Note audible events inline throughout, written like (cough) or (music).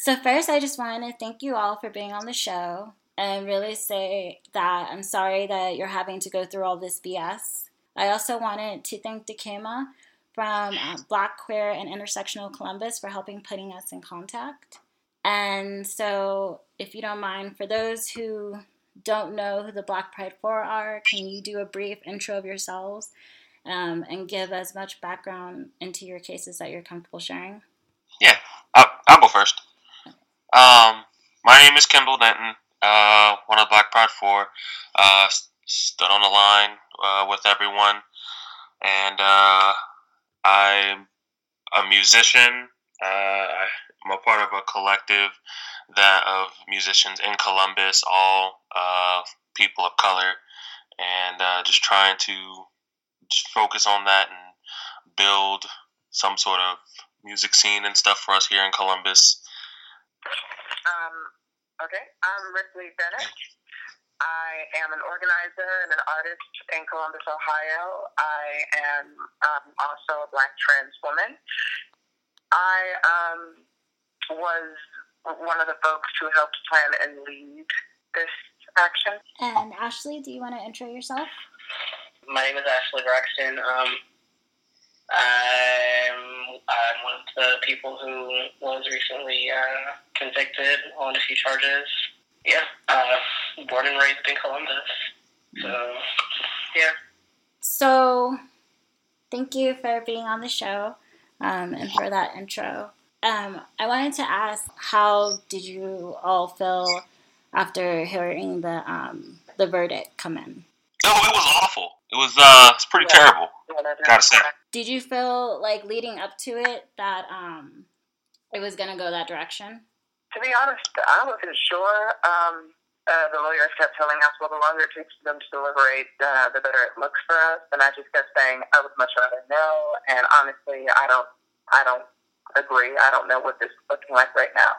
So, first, I just want to thank you all for being on the show and really say that I'm sorry that you're having to go through all this BS. I also wanted to thank Dakema from uh, Black, Queer, and Intersectional Columbus for helping putting us in contact. And so, if you don't mind, for those who don't know who the Black Pride 4 are, can you do a brief intro of yourselves um, and give as much background into your cases that you're comfortable sharing? Yeah, I'll, I'll go first. Um, my name is Kendall Denton, uh, one of Black Pride 4. Uh, stood on the line uh, with everyone, and uh, I'm a musician. Uh, I'm a part of a collective that of musicians in Columbus, all uh, people of color, and just trying to just focus on that and build some sort of music scene and stuff for us here in Columbus. Um, okay, I'm Wriply Bennett. I am an organizer and an artist in Columbus, Ohio. I am um, also a black trans woman. I um, was one of the folks who helped plan and lead this action. And Ashley, do you want to intro yourself? My name is Ashley Braxton. Um, I'm, I'm one of the people who was recently uh, convicted on a few charges. Yeah, uh, born and raised in Columbus. So, yeah. So, thank you for being on the show um, and for that intro. Um, I wanted to ask, how did you all feel after hearing the um, the verdict come in? Oh, it was awful. It was uh, it's pretty yeah. terrible. Yeah, gotta say. Did you feel like leading up to it that um, it was gonna go that direction? To be honest, I wasn't sure. Um, uh, the lawyers kept telling us, well, the longer it takes for them to deliberate, uh, the better it looks for us. And I just kept saying, I would much rather know. And honestly, I don't, I don't agree. I don't know what this is looking like right now.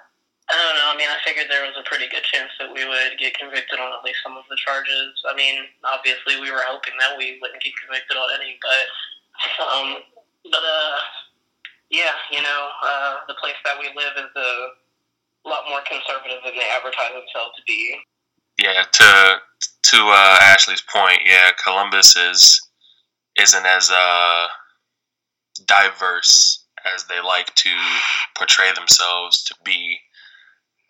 I don't know. I mean, I figured there was a pretty good chance that we would get convicted on at least some of the charges. I mean, obviously, we were hoping that we wouldn't get convicted on any, but, um, but uh, yeah, you know, uh, the place that we live is a lot more conservative than they advertise themselves to be. Yeah, to to uh, Ashley's point, yeah, Columbus is isn't as uh, diverse as they like to portray themselves to be.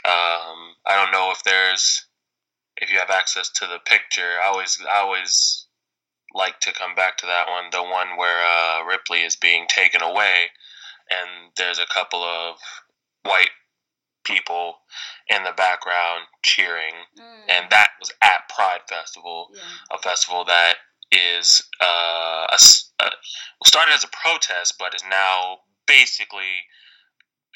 Um, I don't know if there's if you have access to the picture. I always I always like to come back to that one, the one where uh, Wriply is being taken away, and there's a couple of white people in the background cheering, mm. and that was at Pride Festival, yeah. a festival that is uh, a, a, started as a protest, but is now basically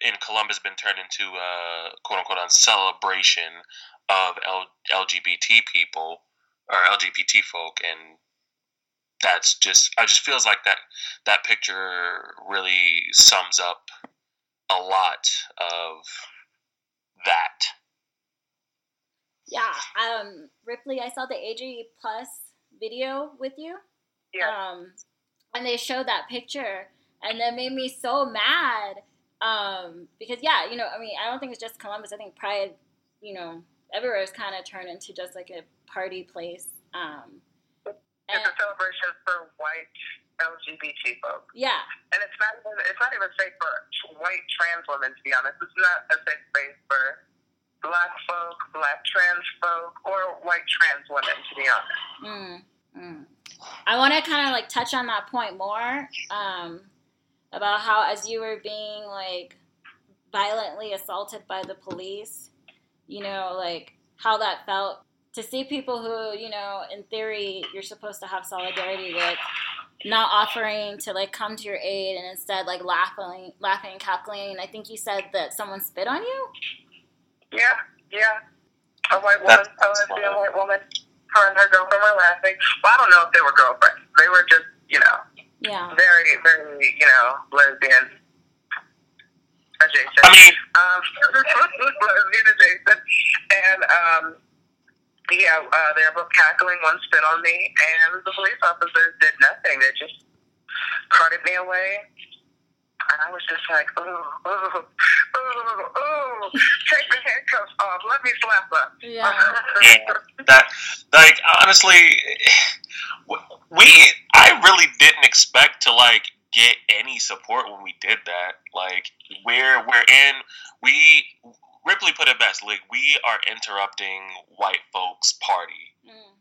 in Columbus been turned into a quote unquote celebration of L- LGBT people or LGBT folk, and that's just I just feels like that that picture really sums up a lot of that. Yeah, um, Wriply, I saw the AG Plus video with you. Yeah. Um, and they showed that picture, and that made me so mad. Um, because yeah, you know, I mean, I don't think it's just Columbus. I think Pride, you know, everywhere is kind of turned into just like a party place. Um, it's a celebration for white LGBT folks. Yeah. And it's not even it's not even safe for white trans women to be honest. It's not a safe space for black folk, black trans folk, or white trans women to be honest. Mm, mm. I want to kind of like touch on that point more um, about how as you were being like violently assaulted by the police, you know, like how that felt to see people who, you know, in theory you're supposed to have solidarity with not offering to like come to your aid and instead like laughing, laughing and cackling. I think you said that someone spit on you. Yeah, yeah. A white woman, a lesbian white woman. Her and her girlfriend were laughing. Well, I don't know if they were girlfriends. They were just, you know, yeah, very, very, you know, lesbian adjacent. I mean, um, (laughs) lesbian adjacent, and um, yeah, uh, they were both cackling. One spit on me, and the police officers did nothing. They just carted me away. And I was just like, oh, oh, oh, oh. take the handcuffs off. Let me slap her. Yeah. (laughs) Yeah. that like honestly (sighs) we i really didn't expect to like get any support when we did that like we're we're in we Wriply put it best like we are interrupting white folks party. Mm.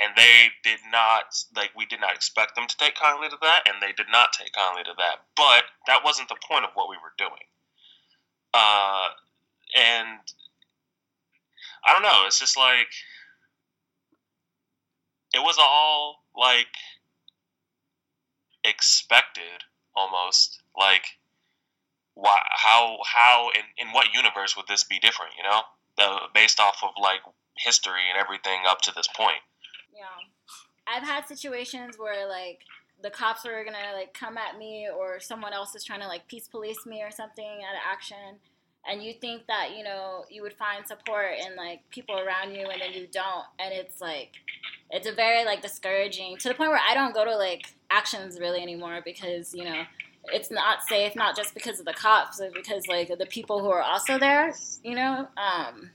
and they did not like we did not expect them to take kindly to that and they did not take kindly to that. But that wasn't the point of what we were doing. Uh and i don't know it's just like it was all like expected almost. Like why how how in, in what universe would this be different you know? The, based off of like history and everything up to this point. Yeah. I've had situations where like the cops were gonna like come at me or someone else is trying to like peace police me or something at action. And you think that, you know, you would find support in like people around you and then you don't. And it's like it's a very like discouraging to the point where I don't go to like actions really anymore because, you know, it's not safe not just because of the cops but because like the people who are also there, you know? Um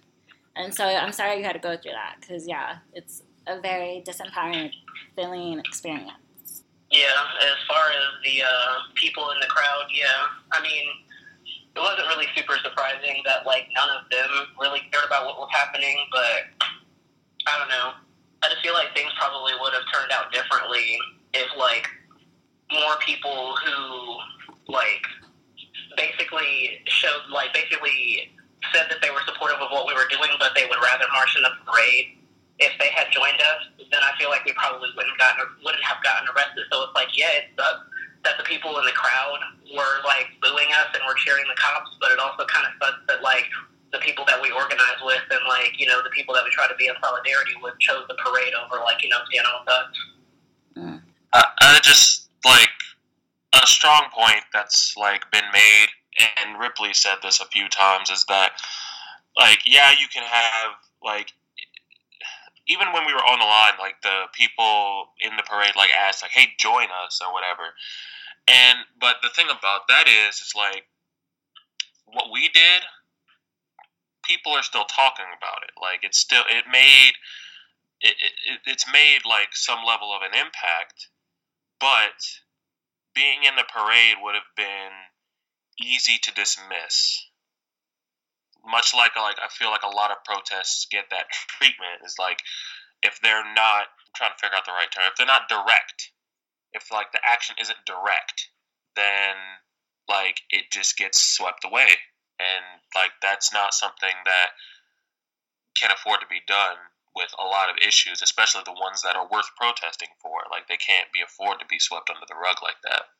and so I'm sorry you had to go through that because yeah, it's a very disempowering feeling experience. Yeah, as far as the uh, people in the crowd, yeah. I mean, it wasn't really super surprising that like none of them really cared about what was happening, but I don't know. I just feel like things probably would have turned out differently if like more people who like basically showed like basically said that they were supportive of what we were doing, but they would rather march in the parade. If they had joined us, then I feel like we probably wouldn't gotten wouldn't have gotten arrested. So it's like, yeah, it sucks that the people in the crowd were like booing us and were cheering the cops, but it also kind of sucks that like the people that we organize with and like you know the people that we try to be in solidarity with chose the parade over like you know standing with us. I, I just like a strong point that's like been made, and Wriply said this a few times is that like yeah, you can have like even when we were on the line, like the people in the parade like asked like, "Hey, join us" or whatever. And but the thing about that is, it's like what we did. People are still talking about it. Like it's still it made it, it it's made like some level of an impact, but being in the parade would have been easy to dismiss. Much like like I feel like a lot of protests get that treatment is like if they're not I'm trying to figure out the right term if they're not direct if like the action isn't direct then like it just gets swept away and like that's not something that can afford to be done with a lot of issues especially the ones that are worth protesting for like they can't be afford to be swept under the rug like that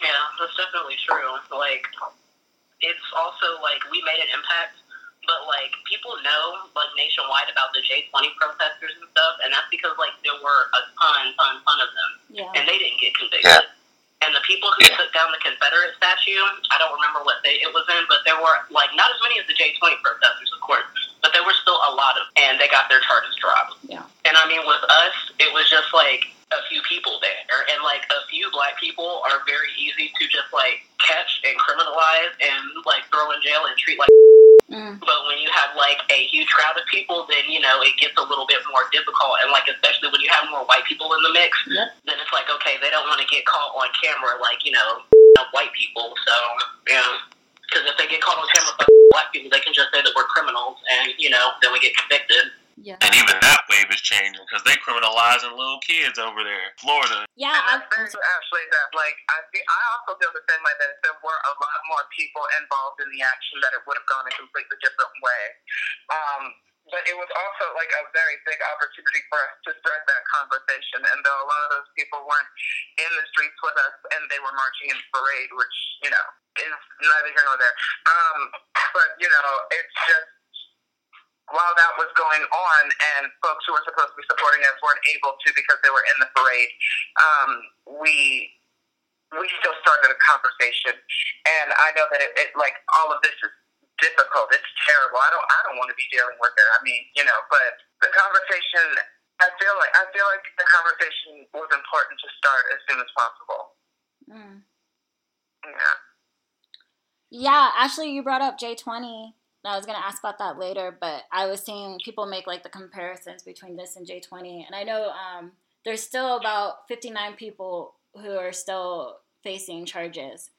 Yeah, that's definitely true. Like, it's also like we made an impact, but like people know like nationwide about the J twenty protesters and stuff, and that's because like there were a ton, ton, ton of them, Yeah. and they didn't get convicted. Yeah. And the people who Yeah. took down the Confederate statue, I don't remember what day it was in, but there were like not as many as the J twenty protesters, of course, but there were still a lot of, and they got their charges dropped. Yeah. And I mean, with us, it was just like a few people there, and like a few black people are very easy to just like catch and criminalize and like throw in jail and treat like. Mm. But when you have like a huge crowd of people, then you know it gets a little bit more difficult, and like especially when you have more white people in the mix, Yep. then it's like okay, they don't want to get caught on camera like you know white people. So yeah, because if they get caught on camera by black people, they can just say that we're criminals, and you know then we get convicted. Yeah. and even that wave is changing because they criminalizing little kids over there Florida Yeah. And I, that's very true, actually, that like I feel, I also feel the same way that if there were a lot more people involved in the action, that it would have gone a completely different way. Um, but it was also like a very big opportunity for us to start that conversation. And though a lot of those people weren't in the streets with us, and they were marching in parade, which you know is neither here nor there. Um, but you know, it's just while that was going on and folks who were supposed to be supporting us weren't able to because they were in the parade, um, we we still started a conversation. And I know that it, it like all of this is difficult. It's terrible. I don't I don't want to be dealing with it. I mean, you know, but the conversation I feel like I feel like the conversation was important to start as soon as possible. mm. Yeah. Yeah, actually, you brought up J20. I was gonna ask about that later, but I was seeing people make like the comparisons between this and J20, and I know um, there's still about 59 people who are still facing charges,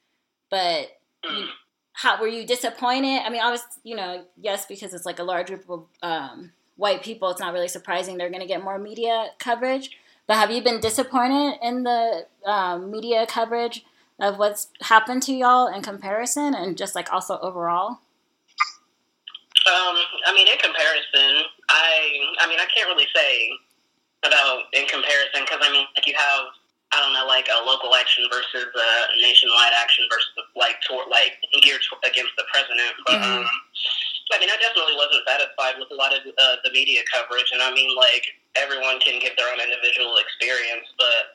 but you, how were you disappointed? I mean, I was, you know, yes, because it's like a large group of um, white people. It's not really surprising they're gonna get more media coverage. But have you been disappointed in the um, media coverage of what's happened to y'all in comparison, and just like also overall? Um, I mean, in comparison, I, I mean, I can't really say about in comparison because I mean, like you have, I don't know, like a local action versus a nationwide action versus like toward like geared against the president. But mm-hmm. um, I mean, I definitely wasn't satisfied with a lot of uh, the media coverage, and I mean, like everyone can give their own individual experience, but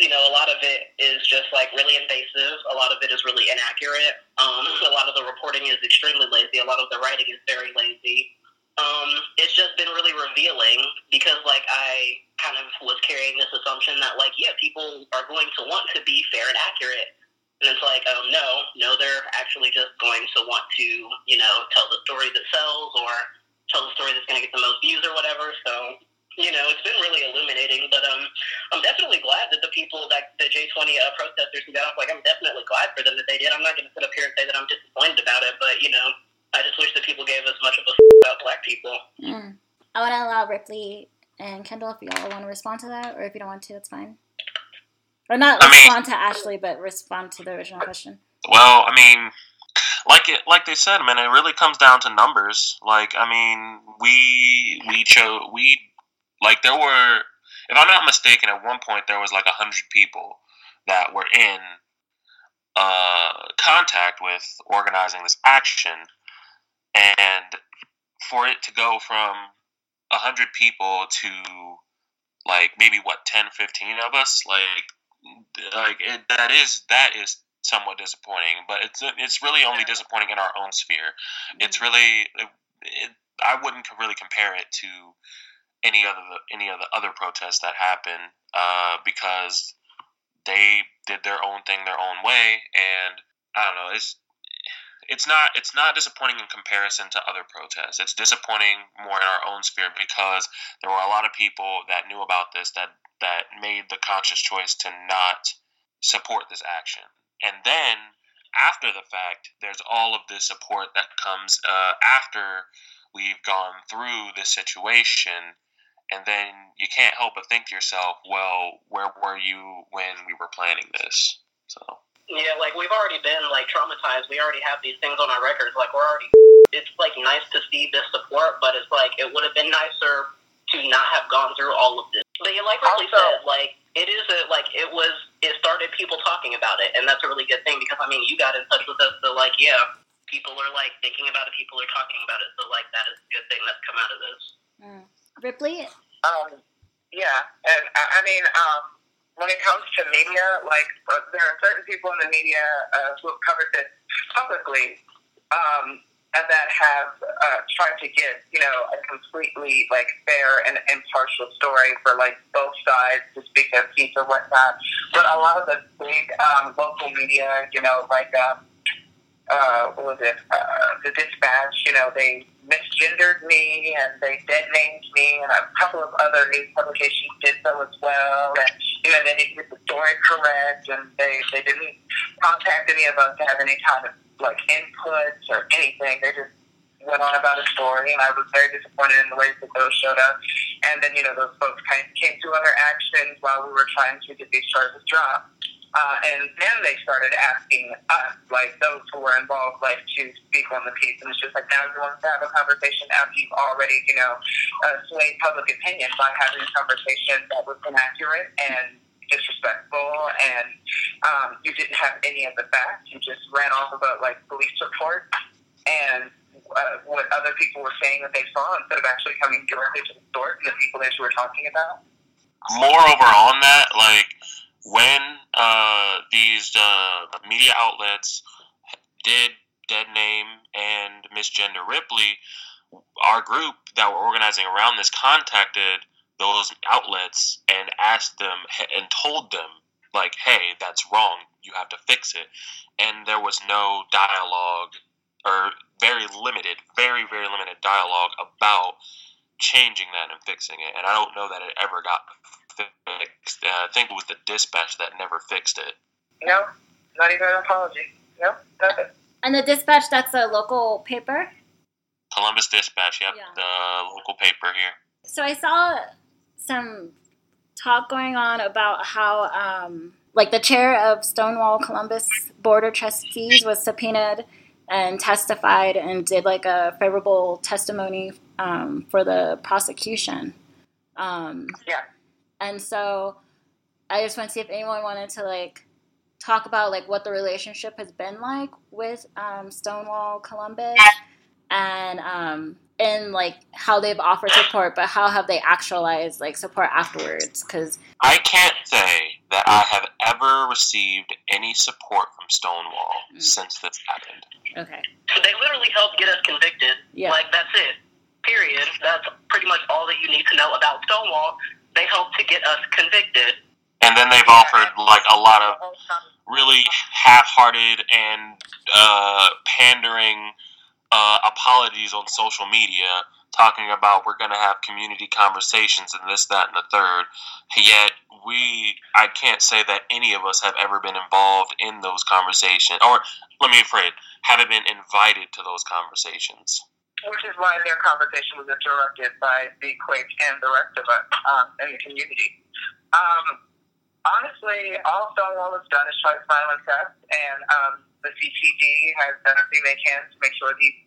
you know, a lot of it is just like really invasive. A lot of it is really inaccurate. Um, (laughs) a lot of the reporting is extremely lazy. A lot of the writing is very lazy. Um, it's just been really revealing because, like, I kind of was carrying this assumption that, like, yeah, people are going to want to be fair and accurate. And it's like, oh, no, no, they're actually just going to want to, you know, tell the story that sells or tell the story that's going to get the most views or whatever. So you know, it's been really illuminating. But um, I'm definitely glad that the people that the J20 uh, protesters who got off, like, I'm definitely glad for them that they did. I'm not going to sit up here and say that I'm disappointed about it, but you know, I just wish that people gave as much of a f- about black people. Mm. I want to allow Wriply and Kendall if y'all want to respond to that, or if you don't want to, that's fine. Or not I respond mean, to Ashley, but respond to the original question. Well, I mean, like it, like they said, man, it really comes down to numbers. Like, I mean, we we chose we like there were, if I'm not mistaken, at one point there was like a hundred people that were in uh, contact with organizing this action, and for it to go from a hundred people to like maybe what 10 15 of us like like it, that is that is somewhat disappointing but it's it's really only disappointing in our own sphere it's mm-hmm. really it, i wouldn't really compare it to any other any of the other protests that happened uh, because they did their own thing their own way, and I don't know. It's it's not it's not disappointing in comparison to other protests. It's disappointing more in our own sphere because there were a lot of people that knew about this that that made the conscious choice to not support this action, and then after the fact, there's all of the support that comes uh, after we've gone through this situation and then you can't help but think to yourself, well, where were you when we were planning this? So yeah, like we've already been like traumatized. We already have these things on our records. Like we're already. It's like nice to see this support, but it's like it would have been nicer to not have gone through all of this. But yeah, like Wriply said, like it is a like it was. It started people talking about it, and that's a really good thing because I mean, you got in touch with us, so like yeah, people are like thinking about it. People are talking about it, so like that is a good thing that's come out of this. Mm. Wriply? Um, yeah, and I mean, um, when it comes to media, like there are certain people in the media uh, who have covered this publicly um, and that have uh, tried to give, you know, a completely like fair and impartial story for like both sides to speak their piece or whatnot. But a lot of the big um, local media, you know, like um, uh, what was it, uh, the Dispatch, you know, they misgendered me and they dead named me, and a couple of other news publications did so as well. And you know, they didn't get the story correct, and they they didn't contact any of us to have any kind of like inputs or anything. They just went on about a story, and I was very disappointed in the ways that those showed up. And then, you know, those folks kind of came to other actions while we were trying to get these charges dropped. Uh, and then they started asking us, like those who were involved, like to speak on the piece. And it's just like now you want to have a conversation after you've already, you know, uh, swayed public opinion by having a conversation that was inaccurate and disrespectful, and um, you didn't have any of the facts. You just ran off of a like police report and uh, what other people were saying that they saw instead of actually coming directly to the source and the people that you were talking about. Moreover, on that, like when uh, these uh, media outlets did dead name and misgender Wriply, our group that were organizing around this contacted those outlets and asked them and told them like, "Hey, that's wrong. You have to fix it." And there was no dialogue or very limited, very very limited dialogue about changing that and fixing it. And I don't know that it ever got fixed. Uh, I think with the dispatch that never fixed it. No, not even an apology. No, nothing. And the dispatch, that's a local paper? Columbus Dispatch, yep, Yeah. the local paper here. So I saw some talk going on about how, um, like, the chair of Stonewall Columbus Board of Trustees was subpoenaed and testified and did like a favorable testimony um, for the prosecution. Um, Yeah. And so I just want to see if anyone wanted to like talk about like what the relationship has been like with um, Stonewall Columbus and um, and like how they've offered support, but how have they actualized like support afterwards? Because I can't say that I have ever received any support from Stonewall Mm. since this happened. okay, So They literally helped get us convicted. yeah, Like that's it. Period. That's pretty much all that you need to know about Stonewall. They hope to get us convicted. And then they've offered like a lot of really half-hearted and uh, pandering uh, apologies on social media, talking about we're going to have community conversations and this, that, and the third. Yet we, I can't say that any of us have ever been involved in those conversations, or let me rephrase, haven't been invited to those conversations. Which is why their conversation was interrupted by the Quake and the rest of us um, in the community. Um, honestly, all Stonewall has done is try to silence us, and um, the CPD has done everything they can to make sure these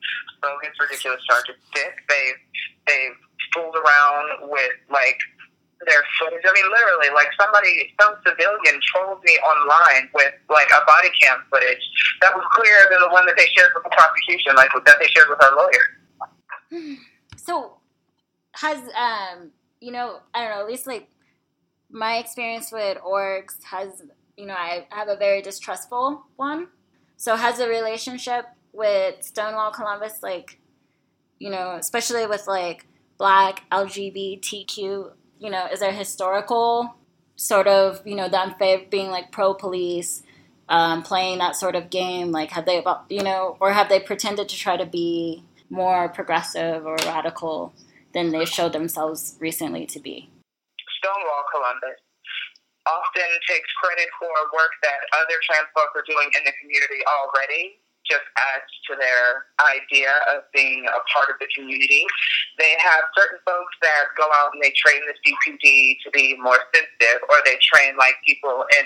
bogus, ridiculous charges stick. They've they've fooled around with like their footage. I mean, literally, like somebody, some civilian trolled me online with like a body cam footage that was clearer than the one that they shared with the prosecution, like that they shared with our lawyer. (sighs) So has um you know I don't know at least like my experience with orgs has you know I have a very distrustful one. So has the relationship with Stonewall Columbus like you know especially with like black LGBTQ you know is there historical sort of you know fav- being like pro police um, playing that sort of game like have they you know or have they pretended to try to be more progressive or radical than they showed themselves recently to be. Stonewall Columbus often takes credit for work that other trans folk are doing in the community already, just adds to their idea of being a part of the community. They have certain folks that go out and they train the CPD to be more sensitive, or they train like people in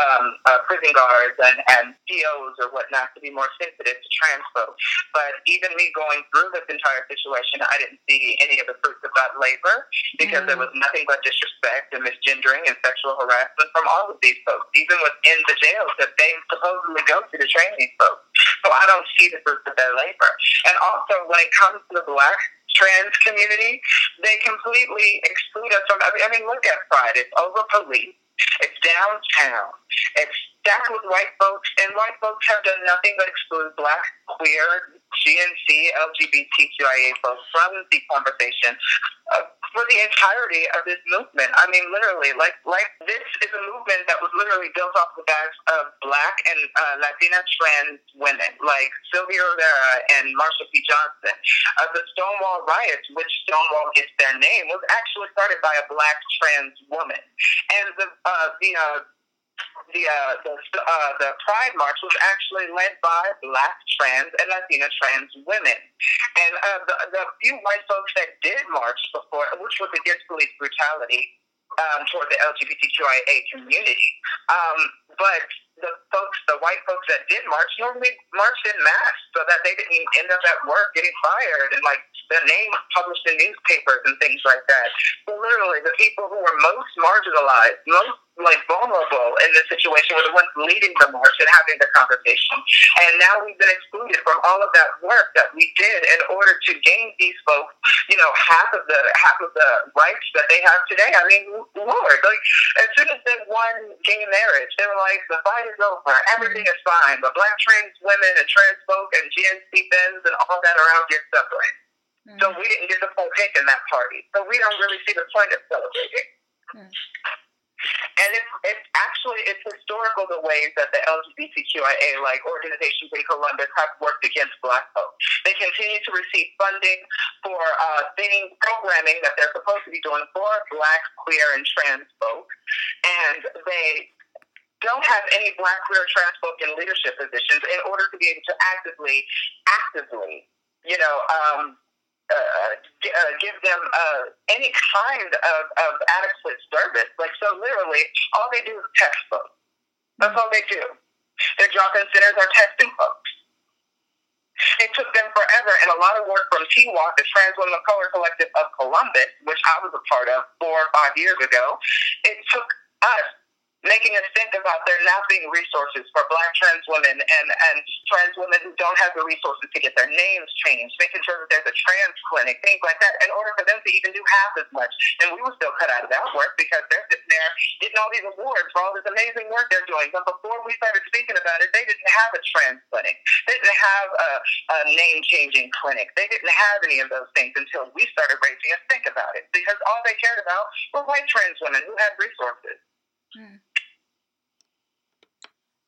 um, uh, prison guards and, and POs or whatnot to be more sensitive to trans folks. But even me going through this entire situation, I didn't see any of the fruits of that labor because there was nothing but disrespect and misgendering and sexual harassment from all of these folks, even within the jails that they supposedly go to to train these folks. So I don't see the fruits of their labor. And also, when it comes to the black trans community, they completely exclude us from. I mean, I mean look at Pride. It's over police. It's downtown. It's stacked with white folks, and white folks have done nothing but exclude black, queer, GNC, LGBTQIA folks from the conversation uh, for the entirety of this movement. I mean, literally, like like this is a movement that was literally built off the backs of black and uh, Latina trans women, like Sylvia Rivera and Marsha P. Johnson. Uh, the Stonewall riots, which Stonewall gets their name, was actually started by a black trans woman, and the uh, the uh, the uh, the uh, the Pride March was actually led by Black trans and Latina trans women, and uh, the, the few white folks that did march before, which was against police brutality um, toward the LGBTQIA community, um, but the folks, the white folks that did march, normally marched in mass so that they didn't end up at work getting fired and like their name published in newspapers and things like that. So literally, the people who were most marginalized, most like vulnerable in this situation were the ones leading the march and having the conversation. And now we've been excluded from all of that work that we did in order to gain these folks, you know, half of the half of the rights that they have today. I mean, Lord, like as soon as they won gay marriage, they were like, the fight is over, everything is fine. But black trans women and trans folk and GNC Benz and all that are out here suffering. So mm. we didn't get to partake in that party. So we don't really see the point of celebrating. Mm. And it's, it's actually it's historical the ways that the LGBTQIA like organizations in Columbus have worked against Black folks. They continue to receive funding for uh, things programming that they're supposed to be doing for Black, queer, and trans folks, and they don't have any Black, queer, trans folk in leadership positions in order to be able to actively, actively, you know. Um, uh, uh, give them uh, any kind of, of adequate service. Like, so literally, all they do is test folks. That's all they do. Their drop-in centers are testing folks. It took them forever and a lot of work from TWAC, the Trans Women of Color Collective of Columbus, which I was a part of four or five years ago. It took us making us think about there not being resources for black trans women and, and trans women who don't have the resources to get their names changed, making sure that there's a trans clinic, things like that, in order for them to even do half as much. And we were still cut out of that work because they're sitting there getting all these awards for all this amazing work they're doing. But before we started speaking about it, they didn't have a trans clinic. They didn't have a, a name changing clinic. They didn't have any of those things until we started raising us think about it because all they cared about were white trans women who had resources. Hmm.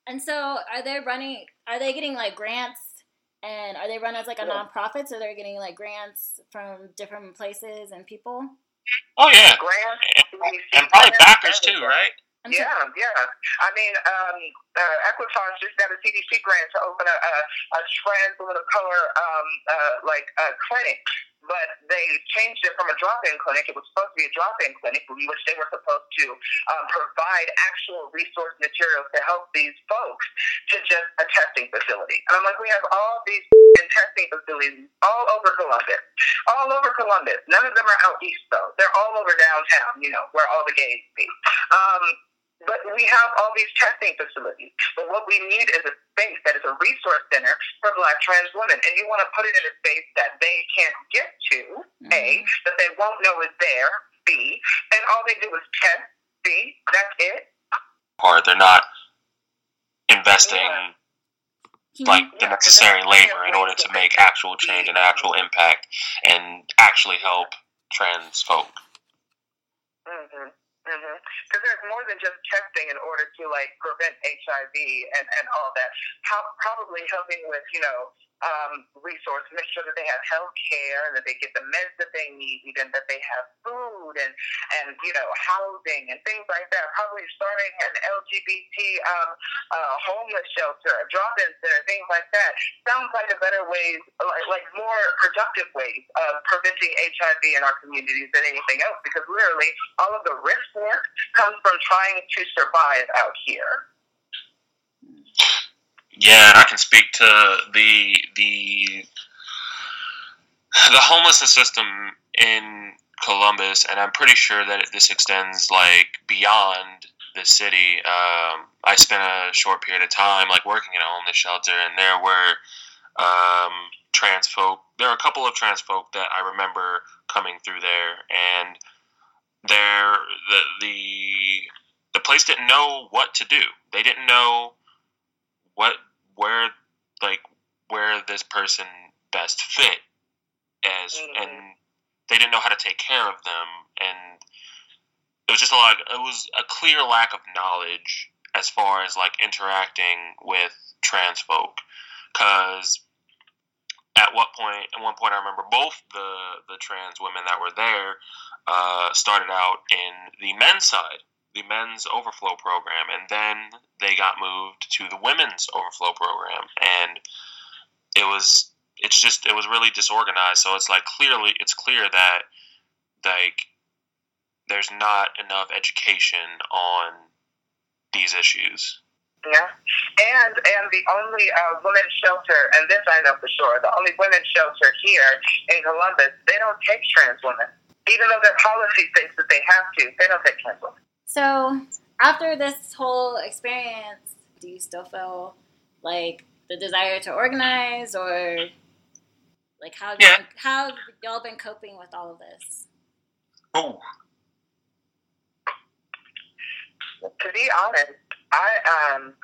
And so, are they running? Are they getting like grants? And are they run as like a Yeah. nonprofit? So they're getting like grants from different places and people. Oh yeah, Grants, and, and probably backers too, right? And so- Yeah, yeah. I mean, um, uh, Equitas just got a CDC grant to open a, a, a trans woman of color um, uh, like uh, clinic, but they changed it from a drop-in clinic. It was supposed to be a drop-in clinic, in which they were supposed to um, provide actual resource materials to help these folks to just a testing facility. And I'm like, we have all these testing facilities all over Columbus, all over Columbus. None of them are out east though. They're all over downtown, you know, where all the gays be. Um, but we have all these testing facilities. But what we need is a space that is a resource center for Black trans women. And you want to put it in a space that they can't get to, A, Mhm. that they won't know is there, B, and all they do is test, C, that's it. Or they're not investing Yeah. Like you- the necessary labor in order to make actual change and actual impact and actually help trans folk. Mm-hmm. Mm-hmm. Because there's more than just testing in order to like prevent HIV and, and all that. How probably helping with you know um, resources, make sure that they have health care and that they get the meds that they need, even that they have food and and you know housing and things like that. Probably starting an LGBT um, uh, homeless shelter, a drop-in center, things like that. Sounds like a better ways, like, like more productive ways of preventing HIV in our communities than anything else. Because literally, all of the risk work comes from trying to survive out here. Yeah, I can speak to the the the homelessness system in Columbus, and I'm pretty sure that this extends like beyond the city. Um, I spent a short period of time like working in a homeless shelter, and there were um, trans folk. There were a couple of trans folk that I remember coming through there, and there the the the place didn't know what to do. They didn't know what where like where this person best fit as Mhm. and they didn't know how to take care of them and it was just a lot it was a clear lack of knowledge as far as like interacting with trans folk because at what point at one point i remember both the the trans women that were there uh, started out in the men's side the men's overflow program and then they got moved to the women's overflow program. And it was it's just it was really disorganized. So it's like clearly it's clear that like there's not enough education on these issues. Yeah, and and the only uh, women's shelter, and this I know for sure, the only women's shelter here in Columbus, they don't take trans women, even though their policy states that they have to. They don't get canceled. So, after this whole experience, do you still feel like the desire to organize, or like how Yeah. you, how have y'all been coping with all of this? oh To be honest, I um,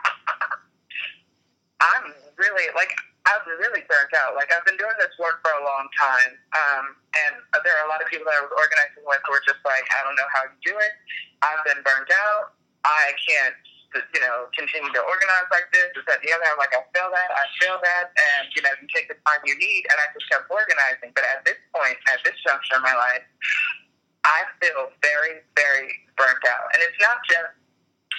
I'm really like I've really burnt out. Like I've been doing this work for a long time, um, and there are a lot of people that I was organizing with who were just like, I don't know how you do it. I've been burned out. I can't, you know, continue to organize like this. Is that the other? I'm like, I feel that. I feel that. And, you know, you take the time you need. And I just kept organizing. But at this point, at this juncture in my life, I feel very, very burnt out. And it's not just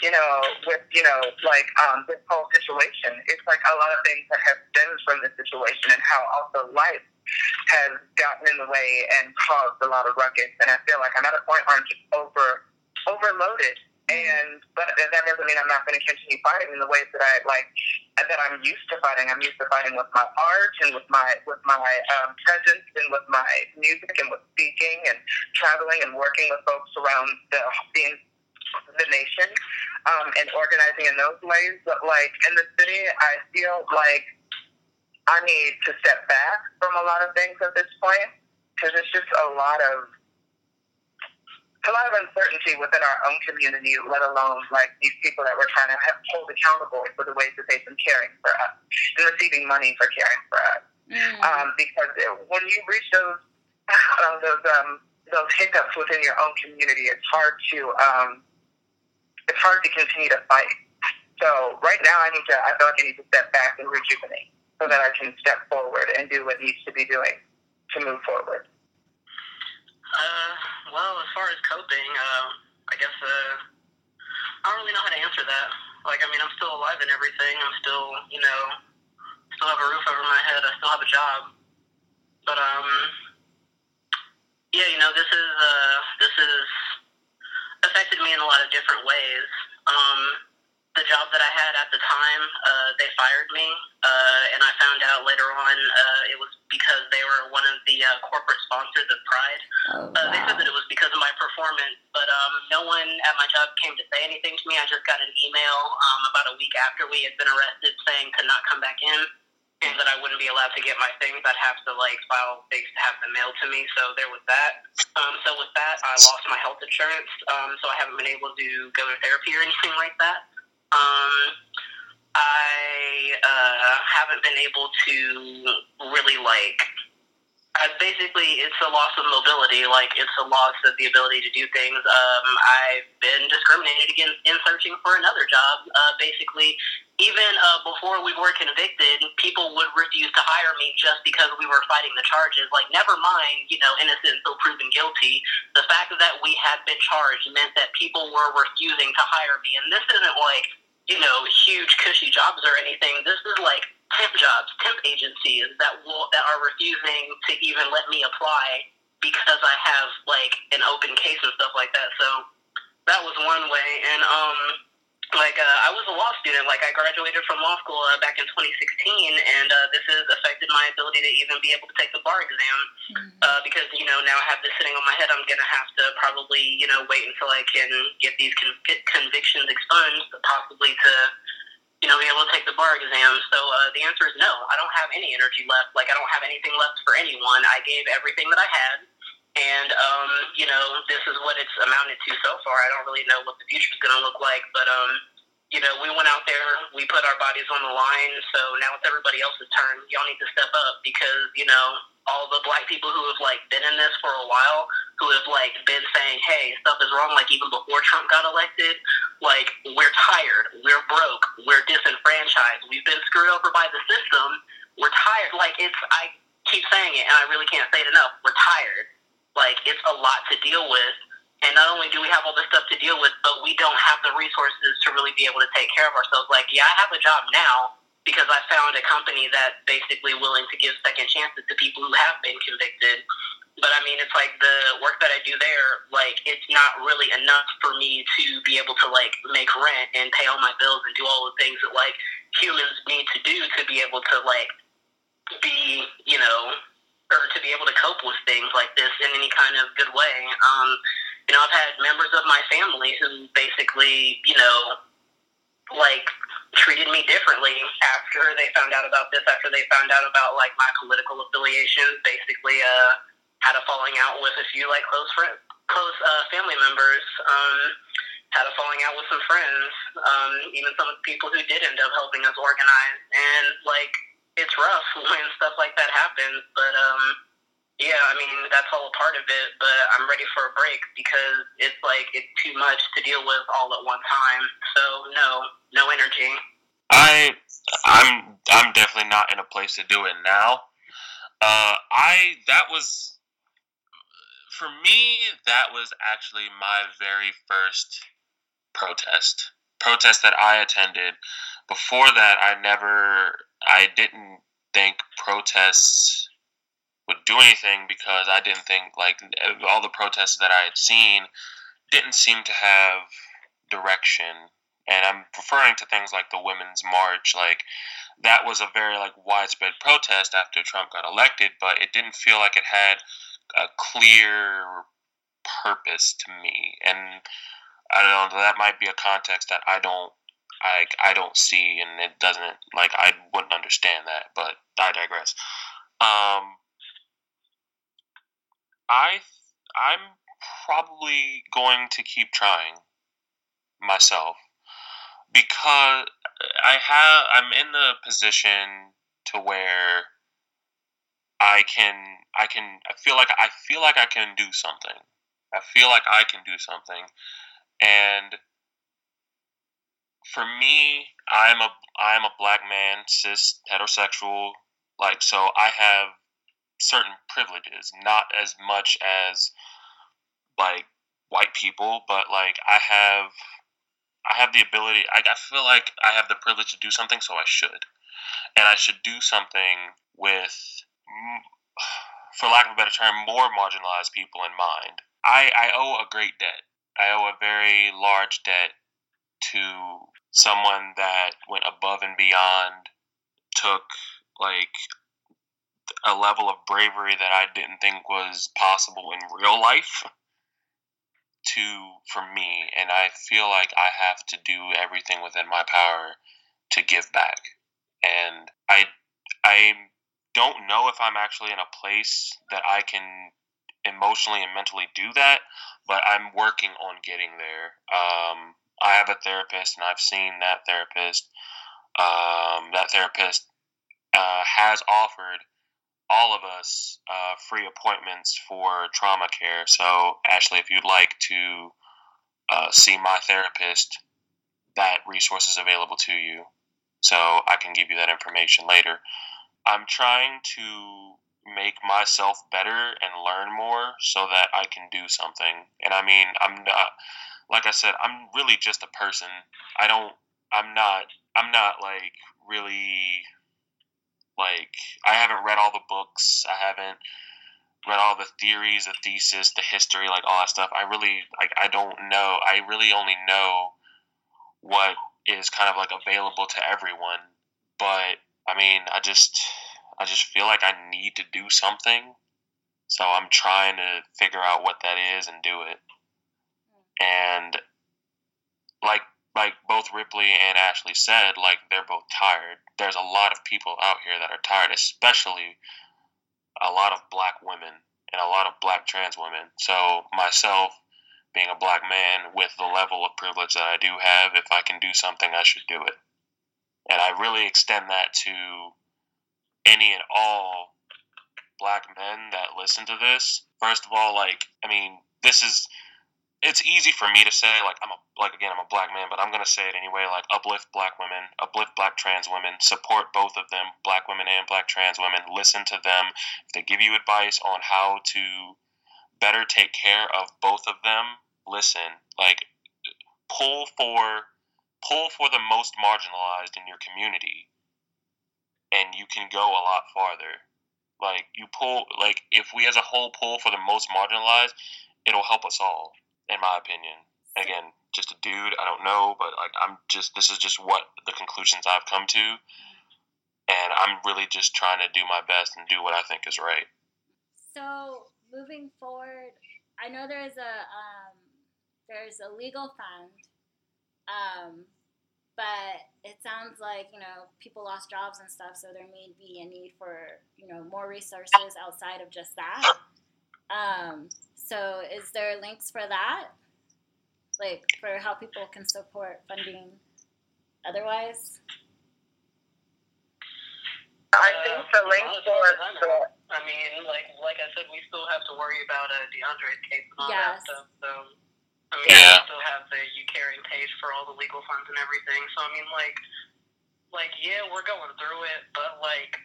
you know, with, you know, like um, this whole situation. It's like a lot of things that have stemmed from this situation and how also life has gotten in the way and caused a lot of ruckus. And I feel like I'm at a point where I'm just over overloaded. And but that doesn't mean I'm not going to continue fighting in the ways that I like that I'm used to fighting. I'm used to fighting with my art and with my with my um, presence and with my music and with speaking and traveling and working with folks around the the, the nation um, and organizing in those ways. But like in the city, I feel like I need to step back from a lot of things at this point because it's just a lot of a lot of uncertainty within our own community, let alone like these people that we're trying to have, hold accountable for the ways that they've been caring for us and receiving money for caring for us. Mm. Um, because it, when you reach those uh, (laughs) those um, those hiccups within your own community, it's hard to um, it's hard to continue to fight. So right now, I need to. I feel like I need to step back and rejuvenate so that I can step forward and do what needs to be doing to move forward. Uh, well, as far as coping, uh, I guess uh, I don't really know how to answer that. Like, I mean, I'm still alive and everything. I'm still, you know, still have a roof over my head. I still have a job. But um, yeah, you know, this is uh, this is affected me in a lot of different ways. Um, the job that I had at the time, uh, they fired me, uh, and I found out later on uh, it was because they were one of the uh, corporate sponsors of Pride. Oh, wow. uh, they said that it was because of my performance, but um, no one at my job came to say anything to me. I just got an email um, about a week after we had been arrested saying to not come back in and that I wouldn't be allowed to get my things. I'd have to like file things to have them mailed to me. So there was that. Um, so with that, I lost my health insurance. Um, so I haven't been able to go to therapy or anything like that. Um, I uh, haven't been able to really like uh, basically, it's a loss of mobility. Like it's a loss of the ability to do things. Um, I've been discriminated against in searching for another job. Uh, basically, even uh, before we were convicted, people would refuse to hire me just because we were fighting the charges. Like, never mind, you know, innocent until proven guilty. The fact that we had been charged meant that people were refusing to hire me, and this isn't like you know huge cushy jobs or anything. This is like temp jobs, temp agencies that will that are refusing to even let me apply because I have like an open case and stuff like that. So that was one way, and um, like uh, I was a law student. Like I graduated from law school uh, back in 2016, and uh, this has affected my ability to even be able to take the bar exam mm-hmm. uh, because you know now I have this sitting on my head. I'm gonna have to probably you know wait until I can get these con- convictions expunged, possibly to you know, be able to take the bar exam. So uh, the answer is no. I don't have any energy left. Like I don't have anything left for anyone. I gave everything that I had, and um, you know, this is what it's amounted to so far. I don't really know what the future is going to look like, but um, you know, we went out there, we put our bodies on the line. So now it's everybody else's turn. Y'all need to step up because you know all the black people who have like been in this for a while, who have like been saying, "Hey, stuff is wrong." Like even before Trump got elected, like we're tired, we're broke, we're disenfranchised, we've been screwed over by the system. We're tired. Like it's, I keep saying it, and I really can't say it enough. We're tired. Like it's a lot to deal with. And not only do we have all this stuff to deal with, but we don't have the resources to really be able to take care of ourselves. Like, yeah, I have a job now, because I found a company that's basically willing to give second chances to people who have been convicted. But I mean, it's like the work that I do there, like it's not really enough for me to be able to like make rent and pay all my bills and do all the things that like humans need to do to be able to like be, you know, or to be able to cope with things like this in any kind of good way. Um, you know, I've had members of my family who basically, you know, like treated me differently after they found out about this, after they found out about like my political affiliations, basically uh had a falling out with a few like close friends close uh family members, um, had a falling out with some friends, um, even some of the people who did end up helping us organize and like it's rough (laughs) when stuff like that happens. But um yeah, I mean, that's all a part of it, but I'm ready for a break because it's like it's too much to deal with all at one time. So no, no energy. I I'm I'm definitely not in a place to do it now. Uh, I that was for me that was actually my very first protest protest that I attended. Before that, I never I didn't think protests would do anything because I didn't think like all the protests that I had seen didn't seem to have direction. And I'm referring to things like the Women's March, like that was a very like widespread protest after Trump got elected, but it didn't feel like it had a clear purpose to me. And I don't know, that might be a context that I don't I I don't see, and it doesn't like I wouldn't understand that. But I digress. Um, I I'm probably going to keep trying myself because I have I'm in the position to where I can I can I feel like I feel like I can do something. I feel like I can do something. And for me, I'm a I'm a black man, cis, heterosexual, like so I have certain privileges, not as much as like white people, but like I have I have the ability I, I feel like I have the privilege to do something so I should. And I should do something with (sighs) for lack of a better term, more marginalized people in mind. I, I owe a great debt. I owe a very large debt to someone that went above and beyond, took like a level of bravery that I didn't think was possible in real life to for me and I feel like I have to do everything within my power to give back. And I I don't know if I'm actually in a place that I can emotionally and mentally do that, but I'm working on getting there. Um, I have a therapist, and I've seen that therapist. Um, that therapist uh, has offered all of us uh, free appointments for trauma care. So, Ashley, if you'd like to uh, see my therapist, that resource is available to you. So, I can give you that information later. I'm trying to make myself better and learn more so that I can do something. And I mean, I'm not like I said, I'm really just a person. I don't I'm not I'm not like really like I haven't read all the books. I haven't read all the theories, the thesis, the history, like all that stuff. I really like I don't know. I really only know what is kind of like available to everyone. But I mean, I just I just feel like I need to do something. So I'm trying to figure out what that is and do it. And like like both Wriply and Ashley said, like they're both tired. There's a lot of people out here that are tired, especially a lot of black women and a lot of black trans women. So myself being a black man with the level of privilege that I do have, if I can do something, I should do it. And I really extend that to any and all black men that listen to this. First of all, like, I mean, this is it's easy for me to say like I'm a like again I'm a black man, but I'm gonna say it anyway. Like uplift black women, uplift black trans women, support both of them, black women and black trans women. Listen to them. If they give you advice on how to better take care of both of them, listen. Like pull for pull for the most marginalized in your community, and you can go a lot farther. Like you pull like if we as a whole pull for the most marginalized, it'll help us all in my opinion. Again, just a dude. I don't know, but like I'm just this is just what the conclusions I've come to, and I'm really just trying to do my best and do what I think is right. So moving forward, I know there's a um, there's a legal fund, um, but it sounds like you know people lost jobs and stuff, so there may be a need for you know more resources outside of just that. Um, so, is there links for that? Like for how people can support funding otherwise? I think the link for the I mean, like like I said, we still have to worry about uh, DeAndre's case and all Yes. that stuff. So I mean, Yeah. we still have the YouCaring page for all the legal funds and everything. So I mean, like, like yeah, we're going through it, but like,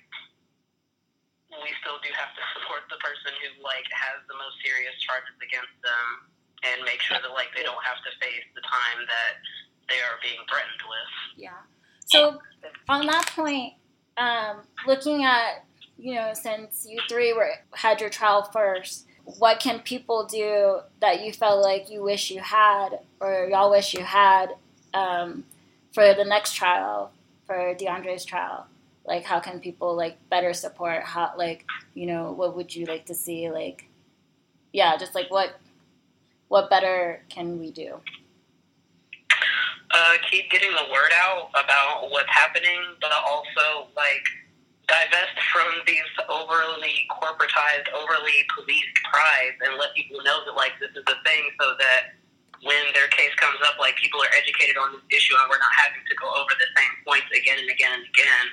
we still do have to support the person who like has the most serious charges against them and make sure that like they don't have to face the time that they are being threatened with. Yeah. So on that point, um, looking at you know, since you three were had your trial first, what can people do that you felt like you wish you had, or y'all wish you had, um, for the next trial, for DeAndre's trial? Like, how can people like better support? How like you know, what would you like to see? Like, yeah, just like what what better can we do? uh, keep getting the word out about what's happening, but also like divest from these overly corporatized, overly policed cries, and let people know that like this is a thing, so that when their case comes up, like people are educated on this issue, and we're not having to go over the same points again and again and again.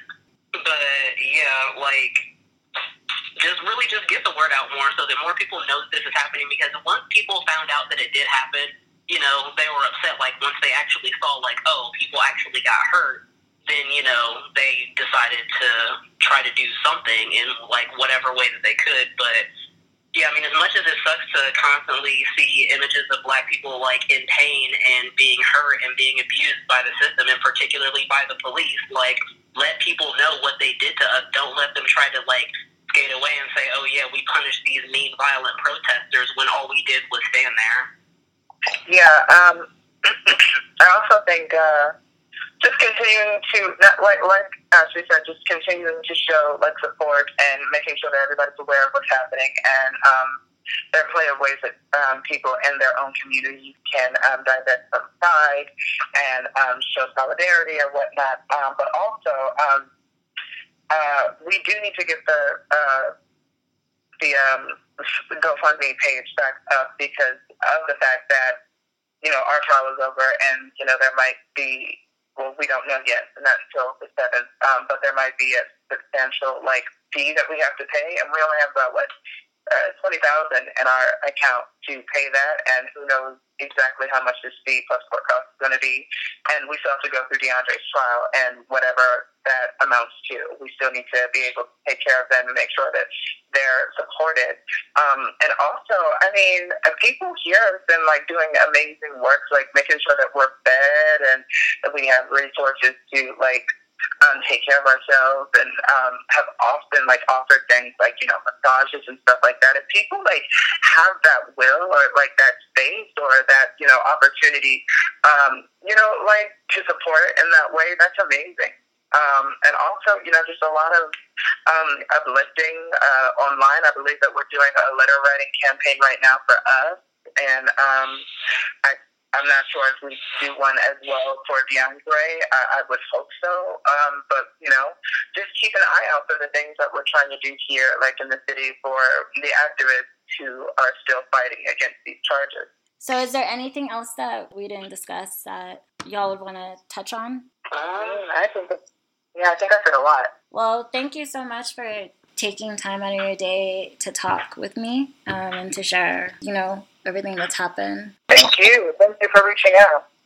But yeah, like just really just get the word out more so that more people know that this is happening because once people found out that it did happen you know they were upset like once they actually saw like oh people actually got hurt then you know they decided to try to do something in like whatever way that they could. But yeah i mean as much as it sucks to constantly see images of black people like in pain and being hurt and being abused by the system and particularly by the police like let people know what they did to us don't let them try to like skate away and say, "Oh yeah, we punished these mean, violent protesters," when all we did was stand there. Yeah, um, (clears throat) I also think uh, just continuing to not like like Ashley said, just continuing to show like support and making sure that everybody's aware of what's happening, and um, there are plenty of ways that um, people in their own communities can um, divest from pride and um, show solidarity or whatnot. Um, but also, um, uh, we do need to get the uh, the um, GoFundMe page back up because of the fact that you know our trial is over and you know there might be well we don't know yet not until the seventh um, but there might be a substantial like fee that we have to pay and we only have about what uh, twenty thousand in our account to pay that and who knows exactly how much this fee plus court cost is going to be and we still have to go through DeAndre's trial and whatever that amounts to. We still need to be able to take care of them and make sure that they're supported. Um, and also, I mean, people here have been like doing amazing work, like making sure that we're fed and that we have resources to like um, take care of ourselves and um, have often like offered things like you know massages and stuff like that. If people like have that will or like that space or that you know opportunity, um, you know, like to support in that way, that's amazing. Um, and also, you know, just a lot of um, uplifting uh, online. I believe that we're doing a letter writing campaign right now for us, and um, I, I'm not sure if we do one as well for DeAndre. I, I would hope so, um, but you know, just keep an eye out for the things that we're trying to do here, like in the city, for the activists who are still fighting against these charges. So, is there anything else that we didn't discuss that y'all would want to touch on? Um, I think, yeah, I think I said a lot. Well, thank you so much for taking time out of your day to talk with me um, and to share, you know, everything that's happened. Thank you. Thank you for reaching out.